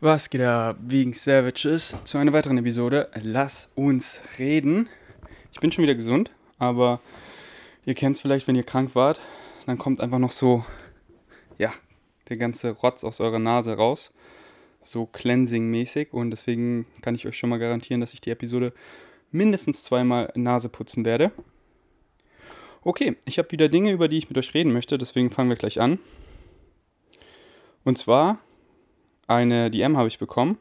Was geht ab, wegen Savages, zu einer weiteren Episode Lass uns reden. Ich bin schon wieder gesund, aber ihr kennt es vielleicht, wenn ihr krank wart, dann kommt einfach noch so, ja, der ganze Rotz aus eurer Nase raus. So cleansing-mäßig und deswegen kann ich euch schon mal garantieren, dass ich die Episode mindestens zweimal Nase putzen werde. Okay, ich habe wieder Dinge, über die ich mit euch reden möchte, deswegen fangen wir gleich an. Und zwar eine DM habe ich bekommen.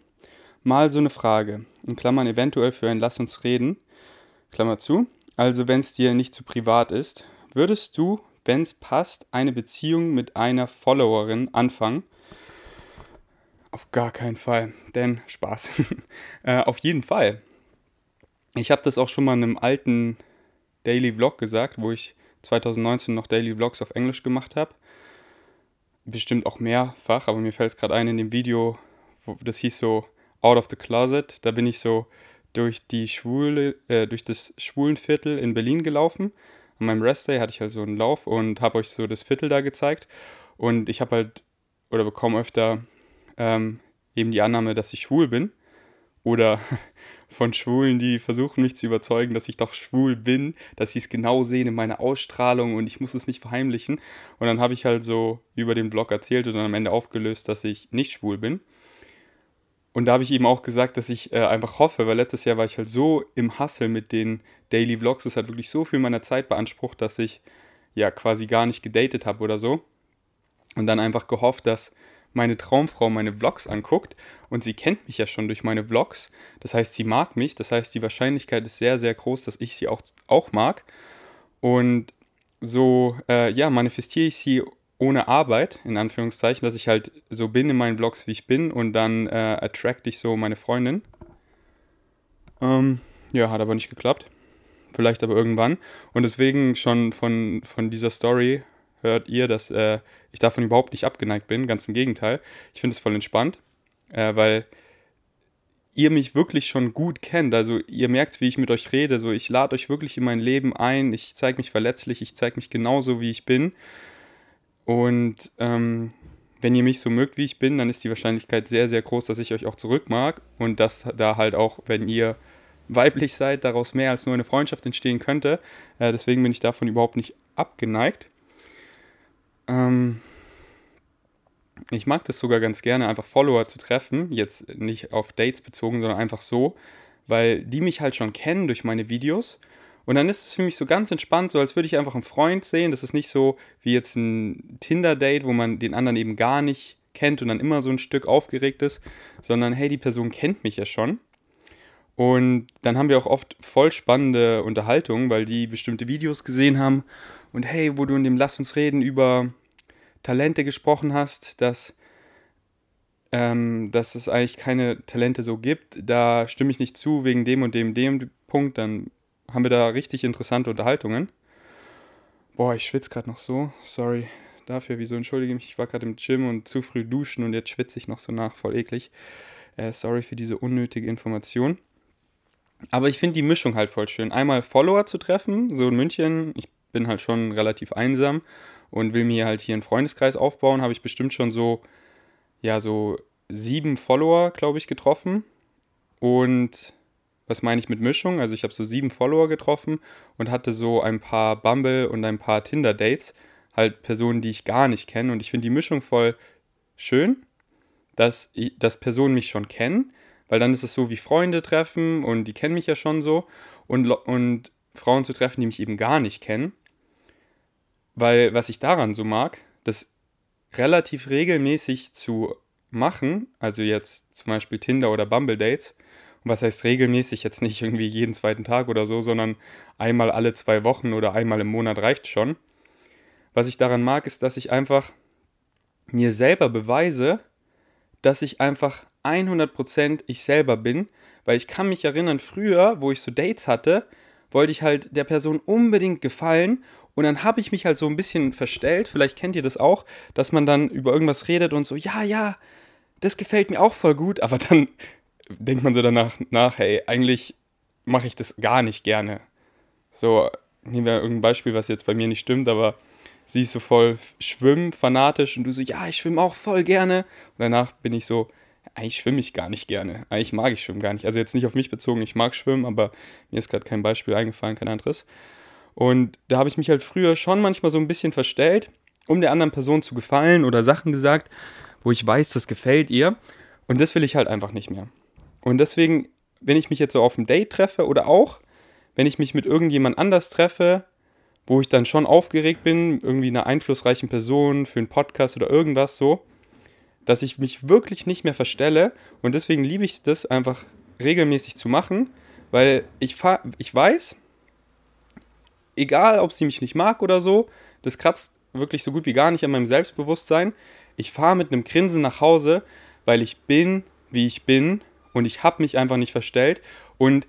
Mal so eine Frage. In Klammern eventuell für ein Lass uns reden. Klammer zu. Also wenn es dir nicht zu privat ist, würdest du, wenn es passt, eine Beziehung mit einer Followerin anfangen? Auf gar keinen Fall. Denn Spaß. äh, auf jeden Fall. Ich habe das auch schon mal in einem alten Daily Vlog gesagt, wo ich 2019 noch Daily Vlogs auf Englisch gemacht habe bestimmt auch mehrfach, aber mir fällt es gerade ein in dem Video, wo, das hieß so Out of the Closet. Da bin ich so durch die Schwule, äh, durch das Schwulenviertel in Berlin gelaufen. An meinem Restday hatte ich halt so einen Lauf und habe euch so das Viertel da gezeigt. Und ich habe halt oder bekomme öfter ähm, eben die Annahme, dass ich schwul bin. Oder von Schwulen, die versuchen mich zu überzeugen, dass ich doch schwul bin, dass sie es genau sehen in meiner Ausstrahlung und ich muss es nicht verheimlichen. Und dann habe ich halt so über den Blog erzählt und dann am Ende aufgelöst, dass ich nicht schwul bin. Und da habe ich eben auch gesagt, dass ich äh, einfach hoffe, weil letztes Jahr war ich halt so im Hustle mit den Daily Vlogs, es hat wirklich so viel meiner Zeit beansprucht, dass ich ja quasi gar nicht gedatet habe oder so. Und dann einfach gehofft, dass meine Traumfrau meine Vlogs anguckt und sie kennt mich ja schon durch meine Vlogs. Das heißt, sie mag mich. Das heißt, die Wahrscheinlichkeit ist sehr, sehr groß, dass ich sie auch, auch mag. Und so, äh, ja, manifestiere ich sie ohne Arbeit, in Anführungszeichen, dass ich halt so bin in meinen Vlogs, wie ich bin und dann äh, attract ich so meine Freundin. Ähm, ja, hat aber nicht geklappt. Vielleicht aber irgendwann. Und deswegen schon von, von dieser Story hört ihr, dass äh, ich davon überhaupt nicht abgeneigt bin. Ganz im Gegenteil. Ich finde es voll entspannt, äh, weil ihr mich wirklich schon gut kennt. Also ihr merkt, wie ich mit euch rede. So, ich lade euch wirklich in mein Leben ein. Ich zeige mich verletzlich. Ich zeige mich genauso, wie ich bin. Und ähm, wenn ihr mich so mögt, wie ich bin, dann ist die Wahrscheinlichkeit sehr, sehr groß, dass ich euch auch zurück mag. Und dass da halt auch, wenn ihr weiblich seid, daraus mehr als nur eine Freundschaft entstehen könnte. Äh, deswegen bin ich davon überhaupt nicht abgeneigt. Ähm, ich mag das sogar ganz gerne, einfach Follower zu treffen. Jetzt nicht auf Dates bezogen, sondern einfach so, weil die mich halt schon kennen durch meine Videos. Und dann ist es für mich so ganz entspannt, so als würde ich einfach einen Freund sehen. Das ist nicht so wie jetzt ein Tinder-Date, wo man den anderen eben gar nicht kennt und dann immer so ein Stück aufgeregt ist, sondern hey, die Person kennt mich ja schon. Und dann haben wir auch oft voll spannende Unterhaltungen, weil die bestimmte Videos gesehen haben und hey, wo du in dem Lass uns reden über Talente gesprochen hast, dass, ähm, dass es eigentlich keine Talente so gibt, da stimme ich nicht zu wegen dem und dem, dem Punkt, dann haben wir da richtig interessante Unterhaltungen. Boah, ich schwitze gerade noch so. Sorry dafür. Wieso entschuldige mich? Ich war gerade im Gym und zu früh duschen und jetzt schwitze ich noch so nach. Voll eklig. Äh, sorry für diese unnötige Information. Aber ich finde die Mischung halt voll schön. Einmal Follower zu treffen, so in München. Ich bin halt schon relativ einsam und will mir halt hier einen Freundeskreis aufbauen, habe ich bestimmt schon so, ja, so sieben Follower, glaube ich, getroffen. Und was meine ich mit Mischung? Also ich habe so sieben Follower getroffen und hatte so ein paar Bumble und ein paar Tinder-Dates. Halt Personen, die ich gar nicht kenne. Und ich finde die Mischung voll schön, dass, dass Personen mich schon kennen, weil dann ist es so wie Freunde treffen und die kennen mich ja schon so. Und, und Frauen zu treffen, die mich eben gar nicht kennen. Weil was ich daran so mag, das relativ regelmäßig zu machen, also jetzt zum Beispiel Tinder oder Bumble Dates, und was heißt regelmäßig, jetzt nicht irgendwie jeden zweiten Tag oder so, sondern einmal alle zwei Wochen oder einmal im Monat reicht schon. Was ich daran mag, ist, dass ich einfach mir selber beweise, dass ich einfach 100% ich selber bin, weil ich kann mich erinnern, früher, wo ich so Dates hatte, wollte ich halt der Person unbedingt gefallen und dann habe ich mich halt so ein bisschen verstellt, vielleicht kennt ihr das auch, dass man dann über irgendwas redet und so, ja, ja, das gefällt mir auch voll gut, aber dann denkt man so danach nach, hey, eigentlich mache ich das gar nicht gerne. So, nehmen wir irgendein Beispiel, was jetzt bei mir nicht stimmt, aber sie ist so voll schwimmen, fanatisch und du so, ja, ich schwimme auch voll gerne. Und danach bin ich so, eigentlich schwimme ich gar nicht gerne. Eigentlich mag ich Schwimmen gar nicht. Also jetzt nicht auf mich bezogen, ich mag Schwimmen, aber mir ist gerade kein Beispiel eingefallen, kein anderes. Und da habe ich mich halt früher schon manchmal so ein bisschen verstellt, um der anderen Person zu gefallen oder Sachen gesagt, wo ich weiß, das gefällt ihr. Und das will ich halt einfach nicht mehr. Und deswegen, wenn ich mich jetzt so auf einem Date treffe oder auch, wenn ich mich mit irgendjemand anders treffe, wo ich dann schon aufgeregt bin, irgendwie einer einflussreichen Person für einen Podcast oder irgendwas so, dass ich mich wirklich nicht mehr verstelle. Und deswegen liebe ich das einfach regelmäßig zu machen, weil ich, ich weiß, egal ob sie mich nicht mag oder so, das kratzt wirklich so gut wie gar nicht an meinem Selbstbewusstsein. Ich fahre mit einem Grinsen nach Hause, weil ich bin, wie ich bin und ich habe mich einfach nicht verstellt und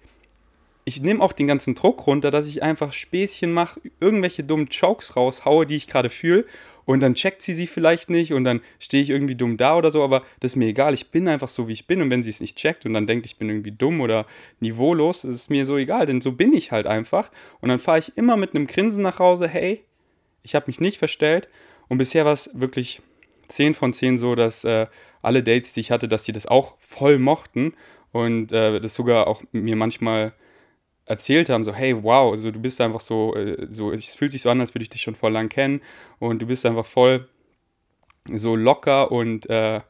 ich nehme auch den ganzen Druck runter, dass ich einfach Späßchen mache, irgendwelche dummen Jokes raushaue, die ich gerade fühle und dann checkt sie sie vielleicht nicht und dann stehe ich irgendwie dumm da oder so, aber das ist mir egal, ich bin einfach so, wie ich bin. Und wenn sie es nicht checkt und dann denkt, ich bin irgendwie dumm oder niveaulos, ist mir so egal, denn so bin ich halt einfach. Und dann fahre ich immer mit einem Grinsen nach Hause, hey, ich habe mich nicht verstellt. Und bisher war es wirklich 10 von 10 so, dass äh, alle Dates, die ich hatte, dass sie das auch voll mochten. Und äh, das sogar auch mir manchmal erzählt haben, so hey, wow, also du bist einfach so, äh, so es fühlt sich so an, als würde ich dich schon voll lang kennen und du bist einfach voll so locker und äh,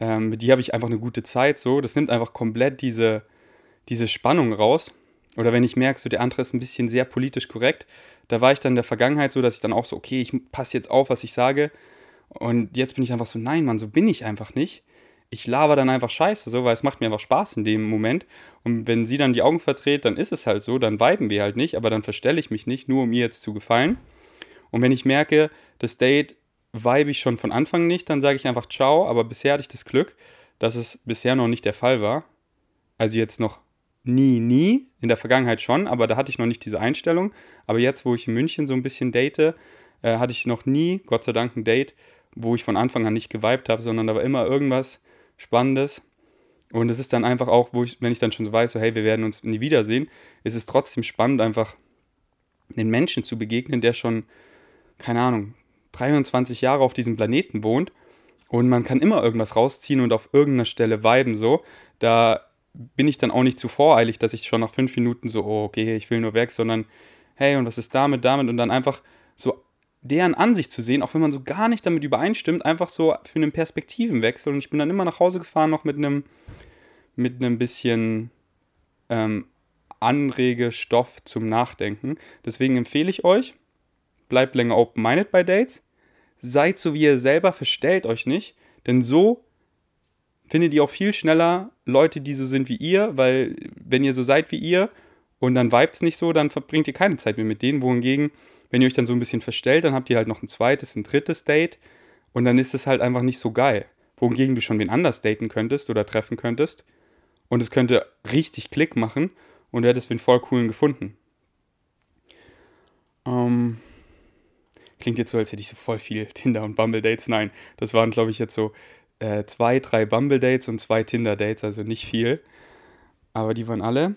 ähm, mit dir habe ich einfach eine gute Zeit, so, das nimmt einfach komplett diese, diese Spannung raus. Oder wenn ich merke, so der andere ist ein bisschen sehr politisch korrekt, da war ich dann in der Vergangenheit so, dass ich dann auch so, okay, ich passe jetzt auf, was ich sage. Und jetzt bin ich einfach so, nein, Mann, so bin ich einfach nicht ich laber dann einfach scheiße, so, weil es macht mir einfach Spaß in dem Moment. Und wenn sie dann die Augen verdreht, dann ist es halt so, dann viben wir halt nicht, aber dann verstelle ich mich nicht, nur um ihr jetzt zu gefallen. Und wenn ich merke, das Date vibe ich schon von Anfang nicht, dann sage ich einfach ciao, aber bisher hatte ich das Glück, dass es bisher noch nicht der Fall war. Also jetzt noch nie, nie, in der Vergangenheit schon, aber da hatte ich noch nicht diese Einstellung. Aber jetzt, wo ich in München so ein bisschen date, äh, hatte ich noch nie, Gott sei Dank, ein Date, wo ich von Anfang an nicht geweibt habe, sondern da war immer irgendwas, Spannendes. Und es ist dann einfach auch, wo ich, wenn ich dann schon so weiß, so hey, wir werden uns nie wiedersehen, ist es trotzdem spannend, einfach den Menschen zu begegnen, der schon, keine Ahnung, 23 Jahre auf diesem Planeten wohnt. Und man kann immer irgendwas rausziehen und auf irgendeiner Stelle viben so. Da bin ich dann auch nicht zu voreilig, dass ich schon nach fünf Minuten so, oh, okay, ich will nur weg, sondern hey, und was ist damit, damit? Und dann einfach so deren Ansicht zu sehen, auch wenn man so gar nicht damit übereinstimmt, einfach so für einen Perspektivenwechsel. Und ich bin dann immer nach Hause gefahren, noch mit einem, mit einem bisschen ähm, Anregestoff zum Nachdenken. Deswegen empfehle ich euch, bleibt länger open-minded bei Dates. Seid so wie ihr selber, verstellt euch nicht, denn so findet ihr auch viel schneller Leute, die so sind wie ihr, weil wenn ihr so seid wie ihr und dann vibet es nicht so, dann verbringt ihr keine Zeit mehr mit denen, wohingegen wenn ihr euch dann so ein bisschen verstellt, dann habt ihr halt noch ein zweites, ein drittes Date und dann ist es halt einfach nicht so geil. Wohingegen du schon wen anders daten könntest oder treffen könntest und es könnte richtig Klick machen und du hättest wen voll coolen gefunden. Ähm, klingt jetzt so, als hätte ich so voll viel Tinder- und Bumble-Dates. Nein, das waren, glaube ich, jetzt so äh, zwei, drei Bumble-Dates und zwei Tinder-Dates, also nicht viel. Aber die waren alle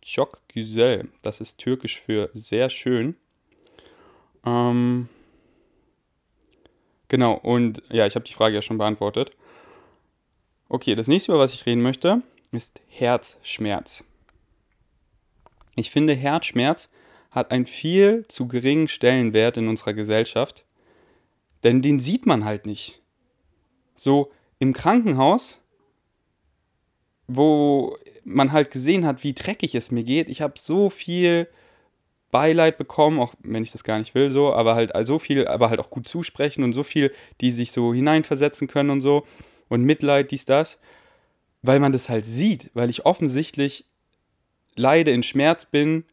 Çok Güzel. Das ist türkisch für sehr schön. Ähm, genau, und ja, ich habe die Frage ja schon beantwortet. Okay, das nächste, über was ich reden möchte, ist Herzschmerz. Ich finde, Herzschmerz hat einen viel zu geringen Stellenwert in unserer Gesellschaft, denn den sieht man halt nicht. So im Krankenhaus, wo man halt gesehen hat, wie dreckig es mir geht. Ich habe so viel Beileid bekommen, auch wenn ich das gar nicht will, so, aber halt so viel, aber halt auch gut zusprechen und so viel, die sich so hineinversetzen können und so und Mitleid, dies, das, weil man das halt sieht, weil ich offensichtlich leide, in Schmerz bin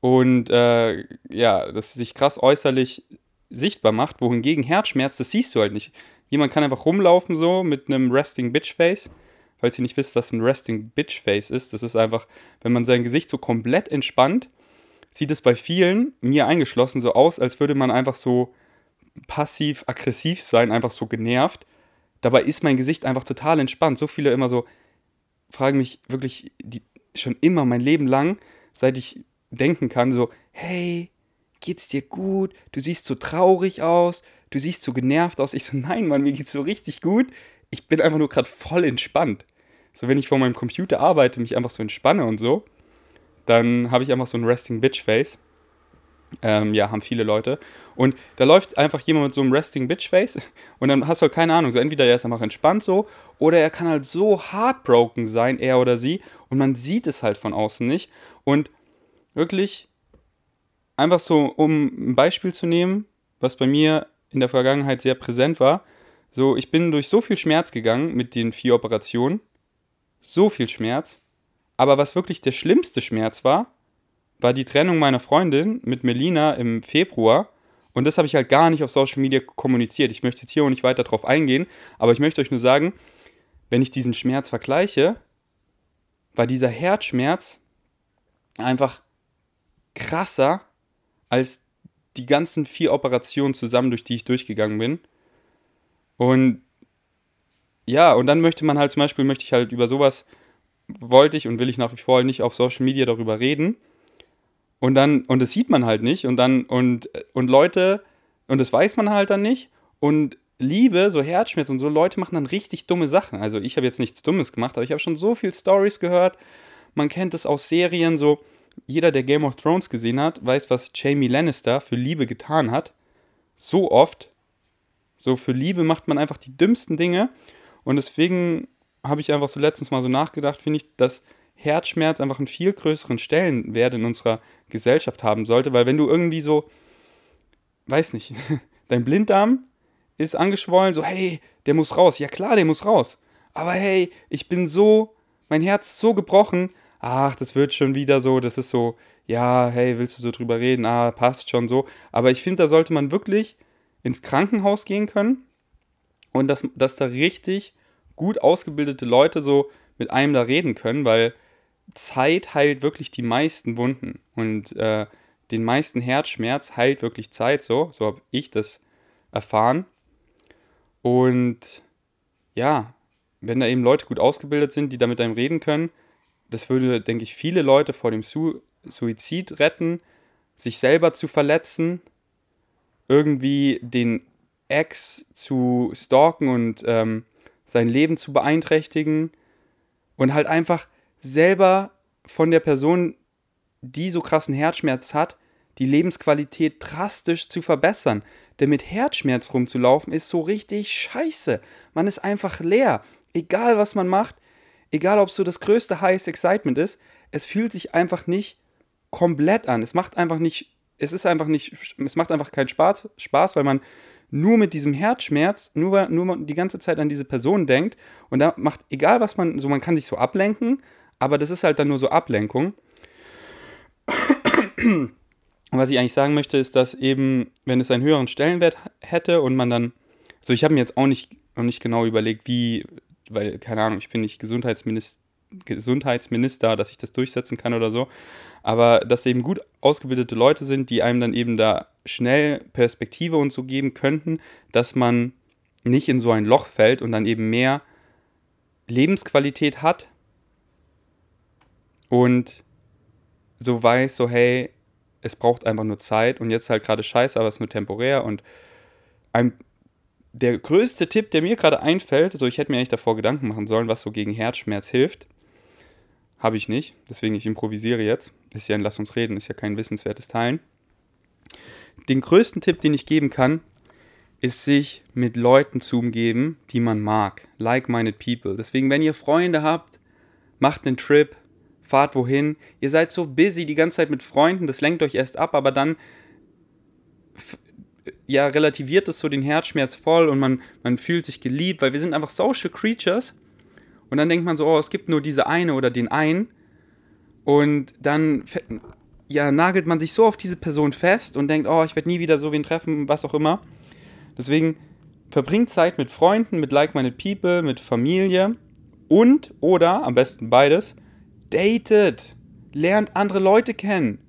und äh, ja, das sich krass äußerlich sichtbar macht, wohingegen Herzschmerz, das siehst du halt nicht. Jemand kann einfach rumlaufen so mit einem Resting Bitch Face. Falls ihr nicht wisst, was ein Resting Bitch Face ist, das ist einfach, wenn man sein Gesicht so komplett entspannt sieht es bei vielen, mir eingeschlossen, so aus, als würde man einfach so passiv-aggressiv sein, einfach so genervt. Dabei ist mein Gesicht einfach total entspannt. So viele immer so fragen mich wirklich die, schon immer mein Leben lang, seit ich denken kann, so, hey, geht's dir gut? Du siehst so traurig aus, du siehst so genervt aus. Ich so, nein, Mann, mir geht's so richtig gut. ich bin einfach nur gerade voll entspannt. So, wenn ich vor meinem Computer arbeite, mich einfach so entspanne und so, dann habe ich einfach so ein Resting Bitch Face. Ähm, ja, haben viele Leute. Und da läuft einfach jemand mit so einem Resting Bitch Face und dann hast du halt keine Ahnung. So entweder er ist einfach entspannt so oder er kann halt so heartbroken sein, er oder sie, und man sieht es halt von außen nicht. Und wirklich einfach so, um ein Beispiel zu nehmen, was bei mir in der Vergangenheit sehr präsent war. So, ich bin durch so viel Schmerz gegangen mit den vier Operationen. So viel Schmerz. Aber was wirklich der schlimmste Schmerz war, war die Trennung meiner Freundin mit Melina im Februar. Und das habe ich halt gar nicht auf Social Media kommuniziert. Ich möchte jetzt hier auch nicht weiter drauf eingehen, aber ich möchte euch nur sagen, wenn ich diesen Schmerz vergleiche, war dieser Herzschmerz einfach krasser als die ganzen vier Operationen zusammen, durch die ich durchgegangen bin. Und ja, und dann möchte man halt zum Beispiel, möchte ich halt über sowas, wollte ich und will ich nach wie vor nicht auf Social Media darüber reden. Und dann, und das sieht man halt nicht. Und dann, und, und Leute, und das weiß man halt dann nicht. Und Liebe, so Herzschmerz und so, Leute machen dann richtig dumme Sachen. Also ich habe jetzt nichts Dummes gemacht, aber ich habe schon so viel Stories gehört. Man kennt es aus Serien, so jeder, der Game of Thrones gesehen hat, weiß, was Jamie Lannister für Liebe getan hat. So oft. So für Liebe macht man einfach die dümmsten Dinge. Und deswegen habe ich einfach so letztens mal so nachgedacht, finde ich, dass Herzschmerz einfach einen viel größeren Stellenwert in unserer Gesellschaft haben sollte, weil wenn du irgendwie so, weiß nicht, dein Blinddarm ist angeschwollen, so, hey, der muss raus. Ja klar, der muss raus. Aber hey, ich bin so, mein Herz ist so gebrochen, ach, das wird schon wieder so, das ist so, ja, hey, willst du so drüber reden? Ah, passt schon so. Aber ich finde, da sollte man wirklich ins Krankenhaus gehen können und dass, dass da richtig gut ausgebildete Leute so mit einem da reden können, weil Zeit heilt wirklich die meisten Wunden und äh, den meisten Herzschmerz heilt wirklich Zeit so. So habe ich das erfahren. Und ja, wenn da eben Leute gut ausgebildet sind, die da mit einem reden können, das würde, denke ich, viele Leute vor dem Su Suizid retten, sich selber zu verletzen, irgendwie den Ex zu stalken und ähm, sein Leben zu beeinträchtigen und halt einfach selber von der Person, die so krassen Herzschmerz hat, die Lebensqualität drastisch zu verbessern. Denn mit Herzschmerz rumzulaufen ist so richtig scheiße. Man ist einfach leer. Egal was man macht, egal ob es so das größte Highest Excitement ist, es fühlt sich einfach nicht komplett an. Es macht einfach nicht, es ist einfach nicht, es macht einfach keinen Spaß, Spaß weil man nur mit diesem Herzschmerz, nur, nur die ganze Zeit an diese Person denkt und da macht, egal was man, so man kann sich so ablenken, aber das ist halt dann nur so Ablenkung. Und was ich eigentlich sagen möchte, ist, dass eben, wenn es einen höheren Stellenwert hätte und man dann, so ich habe mir jetzt auch nicht, noch nicht genau überlegt, wie weil, keine Ahnung, ich bin nicht Gesundheitsminister, Gesundheitsminister, dass ich das durchsetzen kann oder so. Aber dass eben gut ausgebildete Leute sind, die einem dann eben da schnell Perspektive und so geben könnten, dass man nicht in so ein Loch fällt und dann eben mehr Lebensqualität hat und so weiß, so hey, es braucht einfach nur Zeit und jetzt halt gerade scheiße, aber es ist nur temporär und einem der größte Tipp, der mir gerade einfällt, so ich hätte mir eigentlich davor Gedanken machen sollen, was so gegen Herzschmerz hilft. Habe ich nicht, deswegen ich improvisiere jetzt. Ist ja ein Lass uns reden, ist ja kein wissenswertes Teilen. Den größten Tipp, den ich geben kann, ist sich mit Leuten zu umgeben, die man mag. Like-minded people. Deswegen, wenn ihr Freunde habt, macht einen Trip, fahrt wohin. Ihr seid so busy die ganze Zeit mit Freunden, das lenkt euch erst ab, aber dann ja, relativiert es so den Herzschmerz voll und man, man fühlt sich geliebt, weil wir sind einfach Social Creatures. Und dann denkt man so, oh, es gibt nur diese eine oder den einen. Und dann ja, nagelt man sich so auf diese Person fest und denkt, oh, ich werde nie wieder so wen treffen, was auch immer. Deswegen verbringt Zeit mit Freunden, mit like-minded people, mit Familie und oder am besten beides, datet, lernt andere Leute kennen.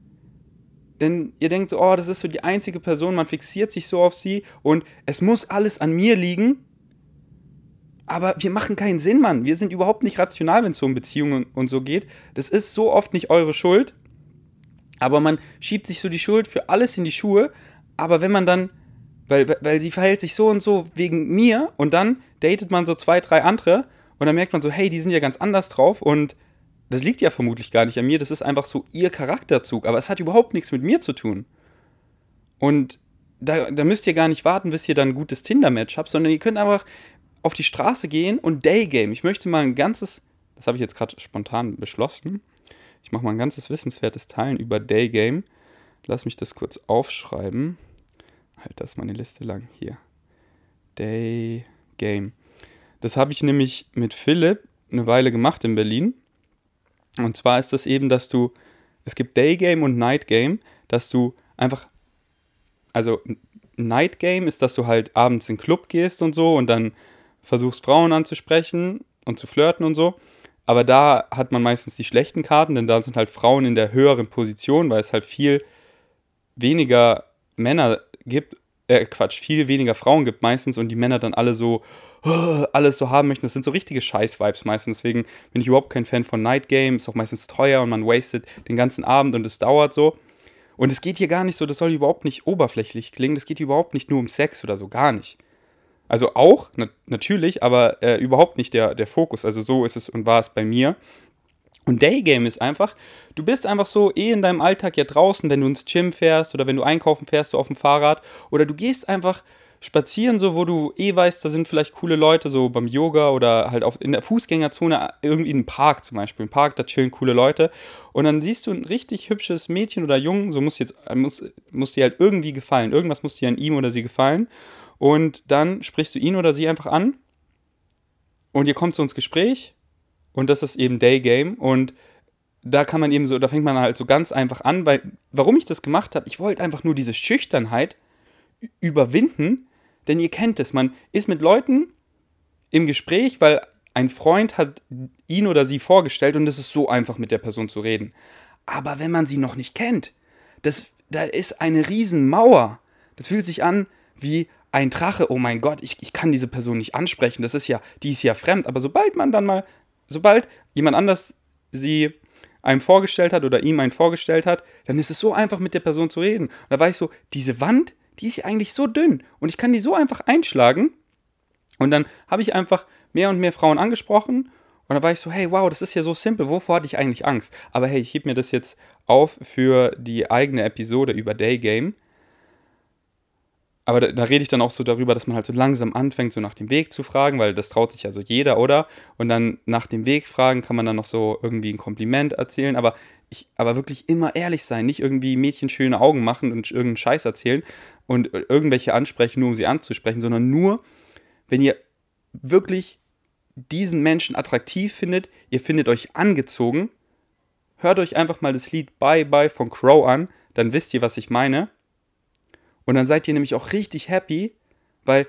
Denn ihr denkt so, oh, das ist so die einzige Person, man fixiert sich so auf sie und es muss alles an mir liegen. Aber wir machen keinen Sinn, Mann. Wir sind überhaupt nicht rational, wenn es so um Beziehungen und so geht. Das ist so oft nicht eure Schuld. Aber man schiebt sich so die Schuld für alles in die Schuhe. Aber wenn man dann, weil, weil sie verhält sich so und so wegen mir und dann datet man so zwei, drei andere und dann merkt man so, hey, die sind ja ganz anders drauf und das liegt ja vermutlich gar nicht an mir, das ist einfach so ihr Charakterzug, aber es hat überhaupt nichts mit mir zu tun. Und da, da müsst ihr gar nicht warten, bis ihr dann ein gutes Tinder-Match habt, sondern ihr könnt einfach auf die Straße gehen und Daygame. Ich möchte mal ein ganzes, das habe ich jetzt gerade spontan beschlossen, ich mache mal ein ganzes wissenswertes Teilen über Daygame. Lass mich das kurz aufschreiben. Halt, das ist meine Liste lang. Hier. Daygame. Das habe ich nämlich mit Philipp eine Weile gemacht in Berlin. Und zwar ist das eben, dass du, es gibt Daygame und Nightgame, dass du einfach also Night Game ist, dass du halt abends in den Club gehst und so und dann versuchst Frauen anzusprechen und zu flirten und so. Aber da hat man meistens die schlechten Karten, denn da sind halt Frauen in der höheren Position, weil es halt viel weniger Männer gibt, äh, Quatsch, viel weniger Frauen gibt meistens und die Männer dann alle so alles so haben möchten. Das sind so richtige Scheiß-Vibes meistens. Deswegen bin ich überhaupt kein Fan von Night Game. Ist auch meistens teuer und man wastet den ganzen Abend und es dauert so. Und es geht hier gar nicht so, das soll überhaupt nicht oberflächlich klingen, das geht überhaupt nicht nur um Sex oder so, gar nicht. Also auch, na natürlich, aber äh, überhaupt nicht der, der Fokus. Also so ist es und war es bei mir. Und Daygame ist einfach, du bist einfach so eh in deinem Alltag ja draußen, wenn du ins Gym fährst oder wenn du einkaufen fährst, so auf dem Fahrrad. Oder du gehst einfach spazieren, so wo du eh weißt, da sind vielleicht coole Leute, so beim Yoga oder halt auf, in der Fußgängerzone, irgendwie im Park zum Beispiel. Im Park, da chillen coole Leute. Und dann siehst du ein richtig hübsches Mädchen oder Jungen, so muss jetzt, muss, muss dir halt irgendwie gefallen. Irgendwas muss dir an ihm oder sie gefallen. Und dann sprichst du ihn oder sie einfach an und ihr kommt so ins Gespräch und das ist eben Daygame und da kann man eben so, da fängt man halt so ganz einfach an, weil, warum ich das gemacht habe, ich wollte einfach nur diese Schüchternheit überwinden, denn ihr kennt es, man ist mit Leuten im Gespräch, weil ein Freund hat ihn oder sie vorgestellt und es ist so einfach mit der Person zu reden. Aber wenn man sie noch nicht kennt, das, da ist eine Riesenmauer. Das fühlt sich an wie ein Drache. Oh mein Gott, ich, ich kann diese Person nicht ansprechen. Das ist ja, die ist ja fremd. Aber sobald man dann mal, sobald jemand anders sie einem vorgestellt hat oder ihm einen vorgestellt hat, dann ist es so einfach mit der Person zu reden. Und da war ich so, diese Wand, die ist ja eigentlich so dünn und ich kann die so einfach einschlagen. Und dann habe ich einfach mehr und mehr Frauen angesprochen und dann war ich so, hey, wow, das ist ja so simpel, wovor hatte ich eigentlich Angst? Aber hey, ich heb mir das jetzt auf für die eigene Episode über Daygame. Aber da, da, rede ich dann auch so darüber, dass man halt so langsam anfängt, so nach dem Weg zu fragen, weil das traut sich ja so jeder, oder? Und dann nach dem Weg fragen kann man dann noch so irgendwie ein Kompliment erzählen. Aber ich, aber wirklich immer ehrlich sein, nicht irgendwie Mädchen schöne Augen machen und irgendeinen Scheiß erzählen und irgendwelche ansprechen, nur um sie anzusprechen, sondern nur, wenn ihr wirklich diesen Menschen attraktiv findet, ihr findet euch angezogen, hört euch einfach mal das Lied Bye Bye von Crow an, dann wisst ihr, was ich meine. Und dann seid ihr nämlich auch richtig happy, weil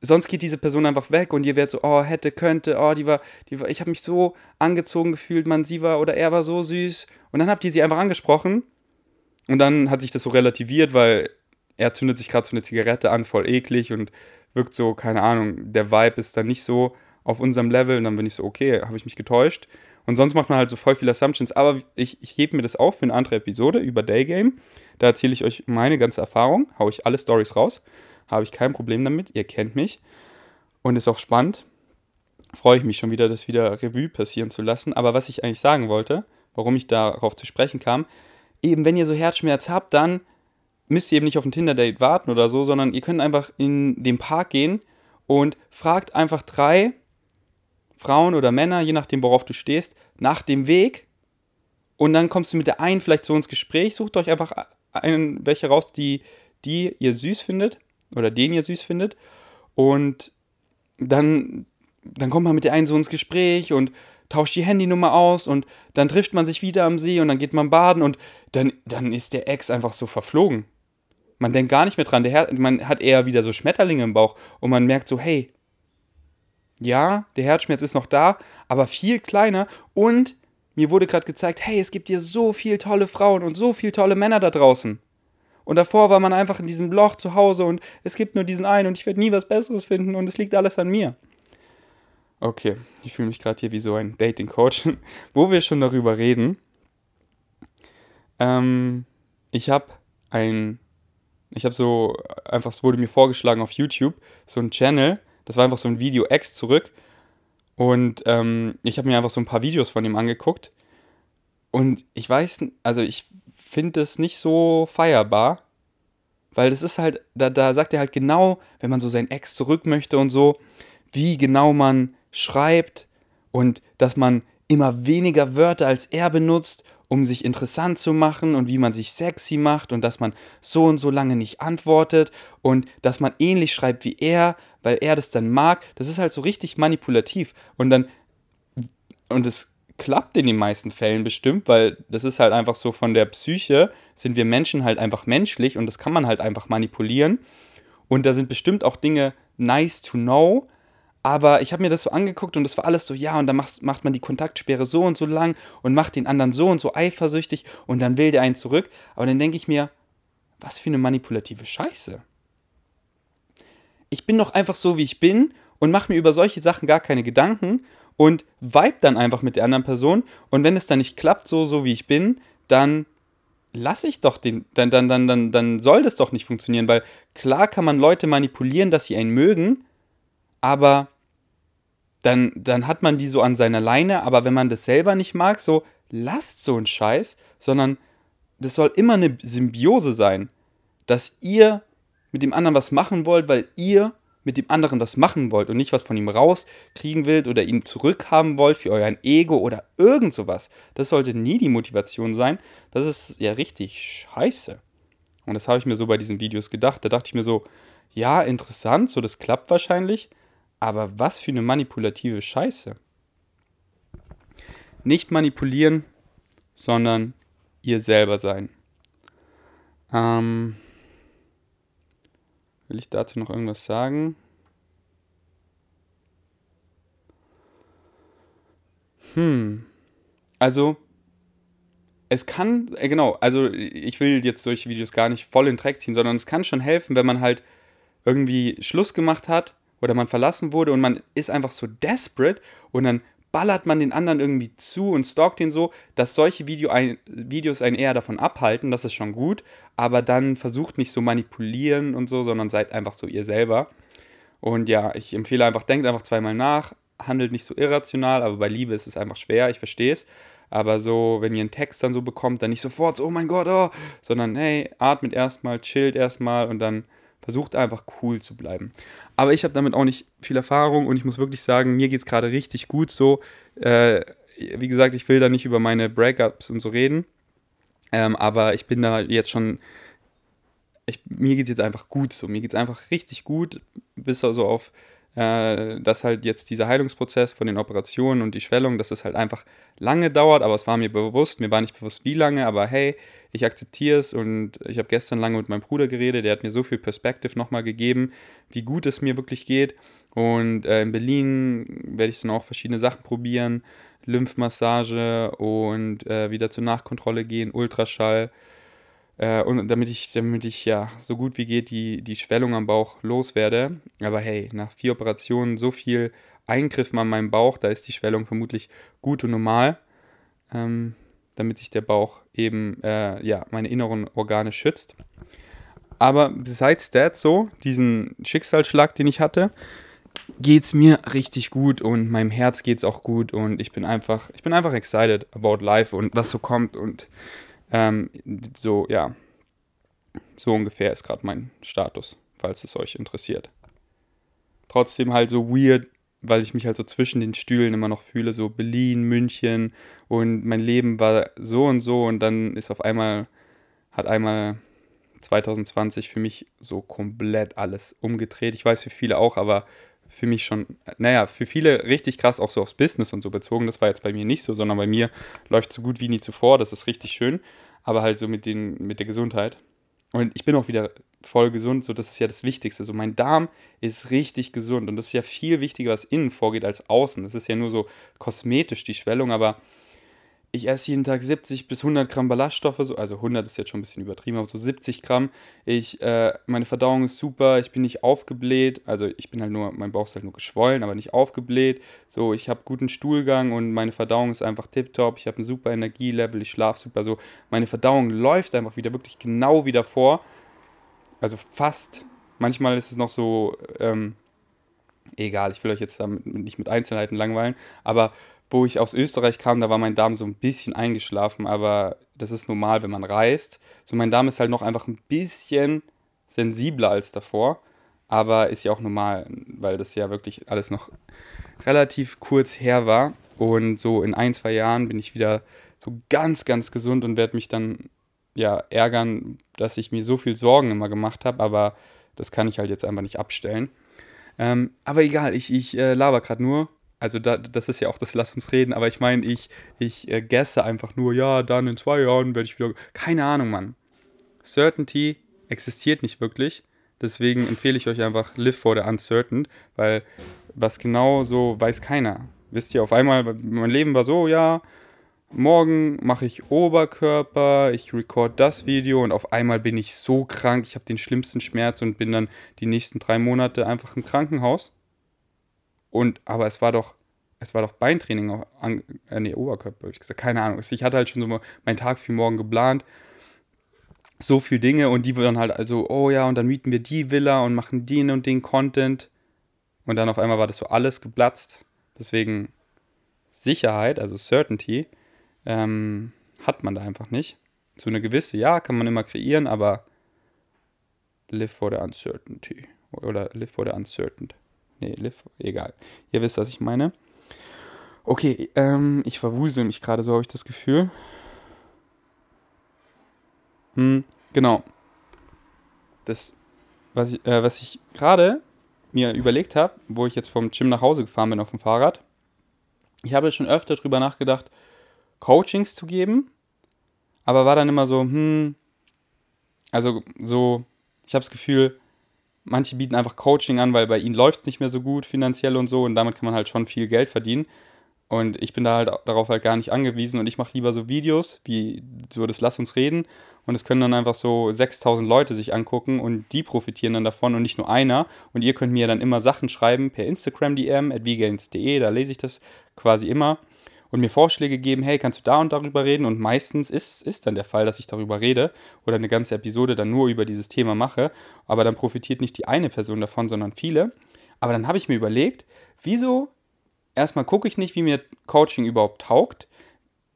sonst geht diese Person einfach weg und ihr werdet so, oh, hätte, könnte, oh, die war, die war, ich habe mich so angezogen gefühlt, man, sie war oder er war so süß. Und dann habt ihr sie einfach angesprochen und dann hat sich das so relativiert, weil er zündet sich gerade so eine Zigarette an, voll eklig und wirkt so, keine Ahnung, der Vibe ist dann nicht so auf unserem Level und dann bin ich so, okay, habe ich mich getäuscht. Und sonst macht man halt so voll viele Assumptions. Aber ich, ich hebe mir das auf für eine andere Episode über Daygame. Da erzähle ich euch meine ganze Erfahrung, haue ich alle Stories raus habe ich kein Problem damit. Ihr kennt mich. Und ist auch spannend. Freue ich mich schon wieder, das wieder Revue passieren zu lassen. Aber was ich eigentlich sagen wollte, warum ich darauf zu sprechen kam, eben wenn ihr so Herzschmerz habt, dann müsst ihr eben nicht auf ein Tinder-Date warten oder so, sondern ihr könnt einfach in den Park gehen und fragt einfach drei Frauen oder Männer, je nachdem, worauf du stehst, nach dem Weg. Und dann kommst du mit der einen vielleicht so ins Gespräch, sucht euch einfach einen, welche raus, die, die ihr süß findet oder den ihr süß findet. Und dann, dann kommt man mit der einen so ins Gespräch und tauscht die Handynummer aus und dann trifft man sich wieder am See und dann geht man baden und dann, dann ist der Ex einfach so verflogen. Man denkt gar nicht mehr dran. Der Her man hat eher wieder so Schmetterlinge im Bauch und man merkt so, hey, ja, der Herzschmerz ist noch da, aber viel kleiner und mir wurde gerade gezeigt, hey, es gibt hier so viele tolle Frauen und so viele tolle Männer da draußen. Und davor war man einfach in diesem Loch zu Hause und es gibt nur diesen einen und ich werde nie was Besseres finden und es liegt alles an mir. Okay, ich fühle mich gerade hier wie so ein Dating-Coach, wo wir schon darüber reden. Ähm, ich habe ein, ich habe so, einfach, es wurde mir vorgeschlagen auf YouTube, so ein Channel, Das war einfach so ein Video X zurück. Und ähm, ich habe mir einfach so ein paar Videos von ihm angeguckt. Und ich weiß, also ich finde es nicht so feierbar, weil das ist halt, da, da sagt er halt genau, wenn man so sein Ex zurück möchte und so, wie genau man schreibt und dass man immer weniger Wörter als er benutzt, um sich interessant zu machen und wie man sich sexy macht und dass man so und so lange nicht antwortet und dass man ähnlich schreibt wie er, weil er das dann mag. Das ist halt so richtig manipulativ und dann und es klappt in den meisten Fällen bestimmt, weil das ist halt einfach so von der Psyche, sind wir Menschen halt einfach menschlich und das kann man halt einfach manipulieren. Und da sind bestimmt auch Dinge nice to know, aber ich habe mir das so angeguckt und das war alles so, ja, und dann macht, man die Kontaktsperre so und so lang und macht den anderen so und so eifersüchtig und dann will der einen zurück. Aber dann denke ich mir, was für eine manipulative Scheiße. Ich bin doch einfach so, wie ich bin und mache mir über solche Sachen gar keine Gedanken und vibe dann einfach mit der anderen Person. Und wenn es dann nicht klappt, so, so wie ich bin, dann lasse ich doch den, dann, dann, dann, dann, dann soll das doch nicht funktionieren, weil klar kann man Leute manipulieren, dass sie einen mögen, aber dann, dann hat man die so an seiner Leine, aber wenn man das selber nicht mag, so lasst so einen Scheiß, sondern das soll immer eine Symbiose sein, dass ihr mit dem anderen was machen wollt, weil ihr mit dem anderen was machen wollt und nicht was von ihm rauskriegen wollt oder ihn zurückhaben wollt für euer Ego oder irgend sowas. Das sollte nie die Motivation sein. Das ist ja richtig scheiße. Und das habe ich mir so bei diesen Videos gedacht. Da dachte ich mir so, ja, interessant, so das klappt wahrscheinlich, aber was für eine manipulative Scheiße. Nicht manipulieren, sondern ihr selber sein. Ähm, Will ich dazu noch irgendwas sagen? Hm. Also, es kann, äh, genau, also ich will jetzt solche Videos gar nicht voll in den Dreck ziehen, sondern es kann schon helfen, wenn man halt irgendwie Schluss gemacht hat oder man verlassen wurde und man ist einfach so desperate und dann ballert man den anderen irgendwie zu und stalkt ihn so, dass solche Video ein, Videos einen eher davon abhalten, das ist schon gut, aber dann versucht nicht so manipulieren und so, sondern seid einfach so ihr selber. Und ja, ich empfehle einfach, denkt einfach zweimal nach, handelt nicht so irrational, aber bei Liebe ist es einfach schwer, ich verstehe es. Aber so, wenn ihr einen Text dann so bekommt, dann nicht sofort so, oh mein Gott, oh, sondern hey, atmet erstmal, chillt erstmal und dann versucht einfach cool zu bleiben. Aber ich habe damit auch nicht viel Erfahrung und ich muss wirklich sagen, mir geht es gerade richtig gut so. Äh, wie gesagt, ich will da nicht über meine Breakups und so reden. Ähm, aber ich bin da jetzt schon. Ich, mir geht es jetzt einfach gut so. Mir geht es einfach richtig gut, bis also auf dass halt jetzt dieser Heilungsprozess von den Operationen und die Schwellung, dass es halt einfach lange dauert, aber es war mir bewusst, mir war nicht bewusst, wie lange, aber hey, ich akzeptiere es und ich habe gestern lange mit meinem Bruder geredet, der hat mir so viel Perspektive nochmal gegeben, wie gut es mir wirklich geht. Und äh, in Berlin werde ich dann auch verschiedene Sachen probieren, Lymphmassage und äh, wieder zur Nachkontrolle gehen, Ultraschall. Äh, und damit ich, damit ich ja so gut wie geht die, die Schwellung am Bauch loswerde. Aber hey, nach vier Operationen so viel Eingriff an meinem Bauch, da ist die Schwellung vermutlich gut und normal. Ähm, damit sich der Bauch eben äh, ja, meine inneren Organe schützt. Aber besides that so, diesen Schicksalsschlag, den ich hatte, geht es mir richtig gut und meinem Herz geht es auch gut und ich bin einfach, ich bin einfach excited about life und was so kommt und ähm, so, ja, so ungefähr ist gerade mein Status, falls es euch interessiert. Trotzdem halt so weird, weil ich mich halt so zwischen den Stühlen immer noch fühle, so Berlin, München und mein Leben war so und so und dann ist auf einmal, hat einmal 2020 für mich so komplett alles umgedreht. Ich weiß für viele auch, aber für mich schon, naja, für viele richtig krass auch so aufs Business und so bezogen. Das war jetzt bei mir nicht so, sondern bei mir läuft so gut wie nie zuvor. Das ist richtig schön, aber halt so mit, den, mit der Gesundheit. Und ich bin auch wieder voll gesund, so das ist ja das Wichtigste. So mein Darm ist richtig gesund und das ist ja viel wichtiger, was innen vorgeht als außen. Das ist ja nur so kosmetisch die Schwellung, aber ich esse jeden Tag 70 bis 100 Gramm Ballaststoffe, so, also 100 ist jetzt schon ein bisschen übertrieben, aber so 70 Gramm. Ich, äh, meine Verdauung ist super, ich bin nicht aufgebläht, also ich bin halt nur, mein Bauch ist halt nur geschwollen, aber nicht aufgebläht. So, ich habe guten Stuhlgang und meine Verdauung ist einfach tipptopp. Ich habe ein super Energielevel, ich schlafe super. So, meine Verdauung läuft einfach wieder wirklich genau wie davor. Also fast. Manchmal ist es noch so, ähm, egal, ich will euch jetzt damit nicht mit Einzelheiten langweilen, aber wo ich aus Österreich kam, da war mein Darm so ein bisschen eingeschlafen, aber das ist normal, wenn man reist. So mein Darm ist halt noch einfach ein bisschen sensibler als davor, aber ist ja auch normal, weil das ja wirklich alles noch relativ kurz her war und so in ein, zwei Jahren bin ich wieder so ganz, ganz gesund und werde mich dann ja ärgern, dass ich mir so viel Sorgen immer gemacht habe, aber das kann ich halt jetzt einfach nicht abstellen. Ähm, aber egal, ich, ich äh, laber gerade nur. Also da, das ist ja auch das Lass uns reden, aber ich meine, ich, ich äh, gesse einfach nur, ja, dann in zwei Jahren werde ich wieder. Keine Ahnung, Mann. Certainty existiert nicht wirklich. Deswegen empfehle ich euch einfach Live for the Uncertain, weil was genau so weiß keiner. Wisst ihr, auf einmal, mein Leben war so, ja, morgen mache ich Oberkörper, ich record das Video und auf einmal bin ich so krank, ich habe den schlimmsten Schmerz und bin dann die nächsten drei Monate einfach im Krankenhaus. Und, aber es war doch, es war doch Beintraining, auch an, äh, nee, Oberkörper, habe ich gesagt, keine Ahnung. Ich hatte halt schon so meinen Tag für morgen geplant. So viele Dinge und die dann halt also, oh ja, und dann mieten wir die Villa und machen den und den Content. Und dann auf einmal war das so alles geplatzt. Deswegen Sicherheit, also Certainty, ähm, hat man da einfach nicht. So eine gewisse, ja, kann man immer kreieren, aber live for the uncertainty. Oder live for the uncertain. Nee, live, egal. Ihr wisst, was ich meine. Okay, ähm, ich verwusel mich gerade, so habe ich das Gefühl. Hm, genau. Das, was ich, äh, was ich gerade mir überlegt habe, wo ich jetzt vom Gym nach Hause gefahren bin auf dem Fahrrad, ich habe schon öfter darüber nachgedacht, Coachings zu geben, aber war dann immer so, hm, also so, ich habe das Gefühl, manche bieten einfach Coaching an, weil bei ihnen läuft es nicht mehr so gut finanziell und so und damit kann man halt schon viel Geld verdienen. Und ich bin da halt darauf halt gar nicht angewiesen und ich mache lieber so Videos wie so das Lass uns reden und es können dann einfach so 6000 Leute sich angucken und die profitieren dann davon und nicht nur einer. Und ihr könnt mir dann immer Sachen schreiben per Instagram DM at vgains.de, da lese ich das quasi immer und mir Vorschläge geben, hey, kannst du da und darüber reden? Und meistens ist es dann der Fall, dass ich darüber rede oder eine ganze Episode dann nur über dieses Thema mache, aber dann profitiert nicht die eine Person davon, sondern viele. Aber dann habe ich mir überlegt, wieso erstmal gucke ich nicht, wie mir Coaching überhaupt taugt.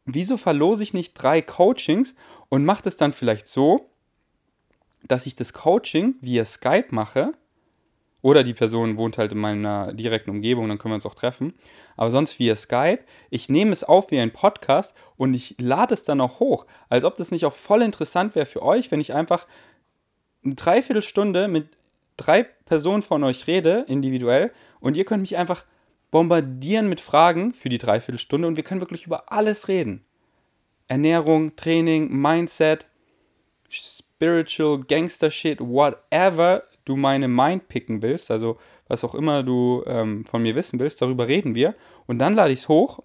Wieso verlose ich nicht drei Coachings und mache das dann vielleicht so, dass ich das Coaching via Skype mache oder die Person wohnt halt in meiner direkten Umgebung, dann können wir uns auch treffen. Aber sonst via Skype. Ich nehme es auf wie ein Podcast und ich lade es dann auch hoch. Als ob das nicht auch voll interessant wäre für euch, wenn ich einfach eine Dreiviertelstunde mit drei Personen von euch rede, individuell, und ihr könnt mich einfach bombardieren mit Fragen für die Dreiviertelstunde und wir können wirklich über alles reden. Ernährung, Training, Mindset, Spiritual, Gangster Shit, whatever du meine Mind picken willst, also was auch immer du ähm, von mir wissen willst, darüber reden wir. Und dann lade ich es hoch.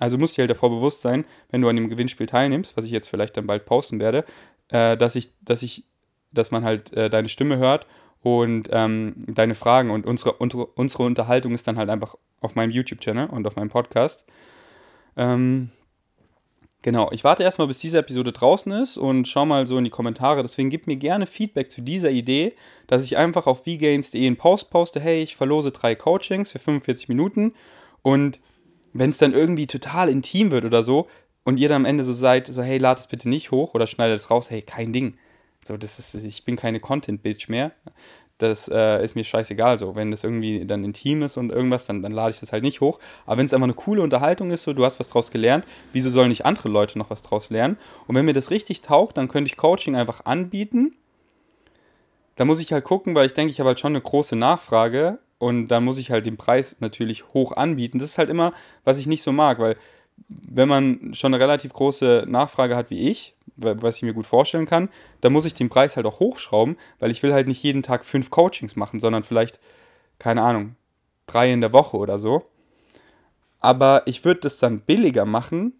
Also musst du halt davor bewusst sein, wenn du an dem Gewinnspiel teilnimmst, was ich jetzt vielleicht dann bald posten werde, äh, dass ich, dass ich, dass man halt äh, deine Stimme hört und ähm, deine Fragen und unsere, unsere, unsere Unterhaltung ist dann halt einfach auf meinem YouTube-Channel und auf meinem Podcast. Ähm, Genau, ich warte erstmal, bis diese Episode draußen ist und schau mal so in die Kommentare. Deswegen gib mir gerne Feedback zu dieser Idee, dass ich einfach auf vgains.de einen Post poste, hey, ich verlose drei Coachings für 45 Minuten und wenn es dann irgendwie total intim wird oder so und ihr dann am Ende so seid, so hey, lad es bitte nicht hoch oder schneidet es raus, hey, kein Ding. So, das ist, ich bin keine Content-Bitch mehr das äh, ist mir scheißegal so. Wenn das irgendwie dann intim ist und irgendwas, dann, dann lade ich das halt nicht hoch. Aber wenn es einfach eine coole Unterhaltung ist, so du hast was draus gelernt, wieso sollen nicht andere Leute noch was draus lernen? Und wenn mir das richtig taugt, dann könnte ich Coaching einfach anbieten. Da muss ich halt gucken, weil ich denke, ich habe halt schon eine große Nachfrage und dann muss ich halt den Preis natürlich hoch anbieten. Das ist halt immer, was ich nicht so mag, weil wenn man schon eine relativ große Nachfrage hat wie ich, was ich mir gut vorstellen kann, dann muss ich den Preis halt auch hochschrauben, weil ich will halt nicht jeden Tag fünf Coachings machen, sondern vielleicht, keine Ahnung, drei in der Woche oder so. Aber ich würde das dann billiger machen,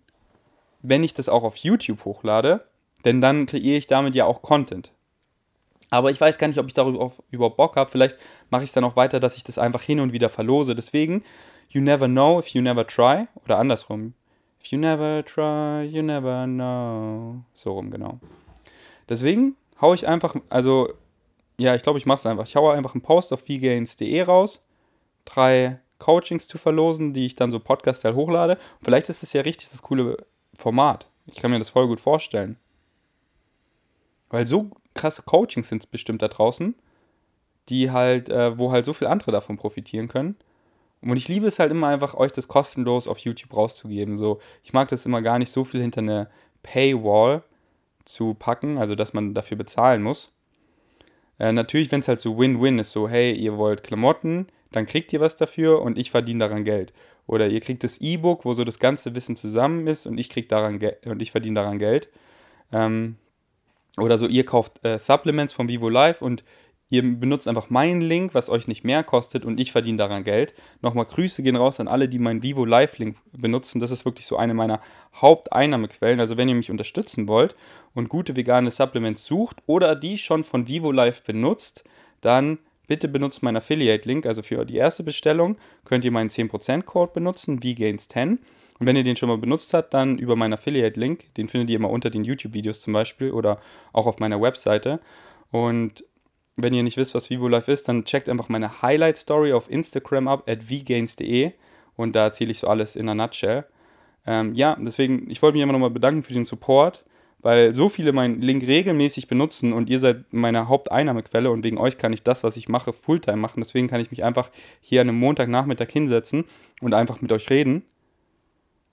wenn ich das auch auf YouTube hochlade, denn dann kreiere ich damit ja auch Content. Aber ich weiß gar nicht, ob ich darüber überhaupt Bock habe. Vielleicht mache ich es dann auch weiter, dass ich das einfach hin und wieder verlose. Deswegen, you never know if you never try. Oder andersrum, If you never try, you never know. So rum, genau. Deswegen haue ich einfach, also, ja, ich glaube, ich mache es einfach. Ich haue einfach einen Post auf vgains.de raus drei Coachings zu verlosen, die ich dann so Podcast-Style hochlade. Vielleicht ist es ja richtig das coole Format. Ich kann mir das voll gut vorstellen. Weil so krasse Coachings sind es bestimmt da draußen, die halt, äh, wo halt so viele andere davon profitieren können. Und ich liebe es halt immer einfach, euch das kostenlos auf YouTube rauszugeben. So, ich mag das immer gar nicht so viel hinter eine Paywall zu packen, also dass man dafür bezahlen muss. Äh, natürlich, wenn es halt so Win-Win ist, so, hey, ihr wollt Klamotten, dann kriegt ihr was dafür und ich verdiene daran Geld. Oder ihr kriegt das E-Book, wo so das ganze Wissen zusammen ist und ich krieg daran Geld und ich verdiene daran Geld. Ähm, oder so, ihr kauft äh, Supplements von Vivo Live und ihr benutzt einfach meinen Link, was euch nicht mehr kostet und ich verdiene daran Geld. Nochmal Grüße gehen raus an alle, die meinen Vivo Live Link benutzen. Das ist wirklich so eine meiner Haupteinnahmequellen. Also wenn ihr mich unterstützen wollt und gute vegane Supplements sucht oder die schon von Vivo Live benutzt, dann bitte benutzt meinen Affiliate-Link. Also für die erste Bestellung könnt ihr meinen 10%-Code benutzen, VGains10. Und wenn ihr den schon mal benutzt habt, dann über meinen Affiliate-Link, den findet ihr immer unter den YouTube-Videos zum Beispiel oder auch auf meiner Webseite. Und wenn ihr nicht wisst, was Vivo Life ist, dann checkt einfach meine Highlight-Story auf Instagram ab, at vgains.de und da erzähle ich so alles in a nutshell. Ähm, ja, deswegen, ich wollte mich immer nochmal bedanken für den Support, weil so viele meinen Link regelmäßig benutzen und ihr seid meine Haupteinnahmequelle und wegen euch kann ich das, was ich mache, Fulltime machen. Deswegen kann ich mich einfach hier an einem Montagnachmittag hinsetzen und einfach mit euch reden.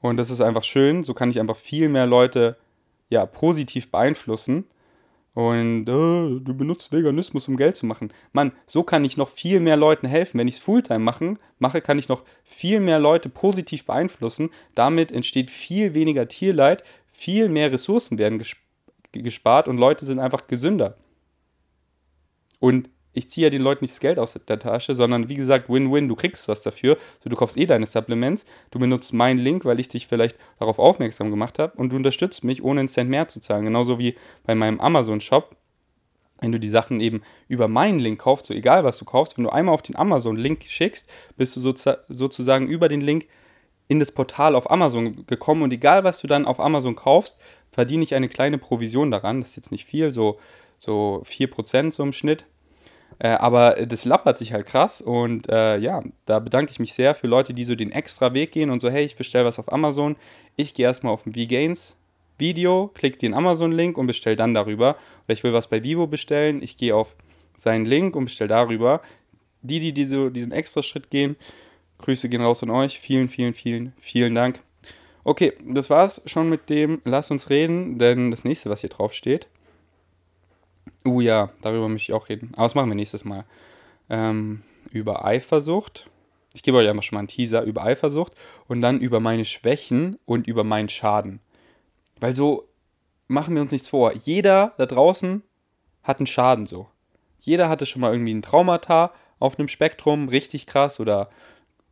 Und das ist einfach schön. So kann ich einfach viel mehr Leute ja, positiv beeinflussen. Und äh, du benutzt Veganismus, um Geld zu machen. Mann, so kann ich noch viel mehr Leuten helfen. Wenn ich es Fulltime machen, mache, kann ich noch viel mehr Leute positiv beeinflussen. Damit entsteht viel weniger Tierleid, viel mehr Ressourcen werden gespart und Leute sind einfach gesünder. Und ich ziehe ja den Leuten nicht das Geld aus der Tasche, sondern wie gesagt, Win-Win, du kriegst was dafür. So, du kaufst eh deine Supplements, du benutzt meinen Link, weil ich dich vielleicht darauf aufmerksam gemacht habe und du unterstützt mich, ohne einen Cent mehr zu zahlen. Genauso wie bei meinem Amazon-Shop. Wenn du die Sachen eben über meinen Link kaufst, so egal was du kaufst, wenn du einmal auf den Amazon-Link schickst, bist du sozusagen über den Link in das Portal auf Amazon gekommen und egal was du dann auf Amazon kaufst, verdiene ich eine kleine Provision daran. Das ist jetzt nicht viel, so, so 4% so im Schnitt. Äh, aber das lappert sich halt krass und äh, ja, da bedanke ich mich sehr für Leute, die so den extra Weg gehen und so, hey, ich bestelle was auf Amazon. Ich gehe erstmal auf ein V-Gains Video, klicke den Amazon-Link und bestelle dann darüber. Oder ich will was bei Vivo bestellen, ich gehe auf seinen Link und bestelle darüber. Die, die diese, diesen extra Schritt gehen, Grüße gehen raus an euch. Vielen, vielen, vielen, vielen Dank. Okay, das war's schon mit dem Lass uns reden, denn das nächste, was hier drauf steht. Uh ja, darüber möchte ich auch reden. Aber das machen wir nächstes Mal. Ähm, über Eifersucht. Ich gebe euch einfach schon mal einen Teaser über Eifersucht und dann über meine Schwächen und über meinen Schaden. Weil so machen wir uns nichts vor. Jeder da draußen hat einen Schaden so. Jeder hatte schon mal irgendwie ein Traumata auf einem Spektrum, richtig krass oder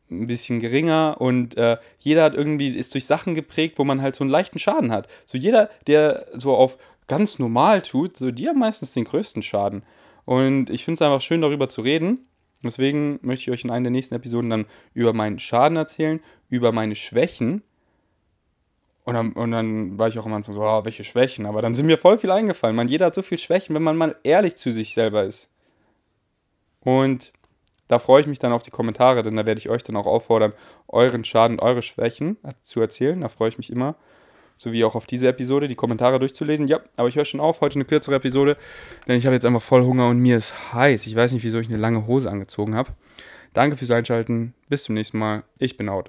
ein bisschen geringer und äh, jeder hat irgendwie, ist durch Sachen geprägt, wo man halt so einen leichten Schaden hat. So jeder, der so auf ganz normal tut, so die haben meistens den größten Schaden. Und ich finde es einfach schön, darüber zu reden. Deswegen möchte ich euch in einer der nächsten Episoden dann über meinen Schaden erzählen, über meine Schwächen. Und dann, und dann war ich auch am Anfang so, oh, welche Schwächen? Aber dann sind mir voll viel eingefallen. Man, jeder hat so viel Schwächen, wenn man mal ehrlich zu sich selber ist. Und da freue ich mich dann auf die Kommentare, denn da werde ich euch dann auch auffordern, euren Schaden, eure Schwächen zu erzählen. Da freue ich mich immer. Sowie auch auf diese Episode, die Kommentare durchzulesen. Ja, aber ich höre schon auf, heute eine kürzere Episode, denn ich habe jetzt einfach voll Hunger und mir ist heiß. Ich weiß nicht, wieso ich eine lange Hose angezogen habe. Danke fürs Einschalten. Bis zum nächsten Mal. Ich bin out.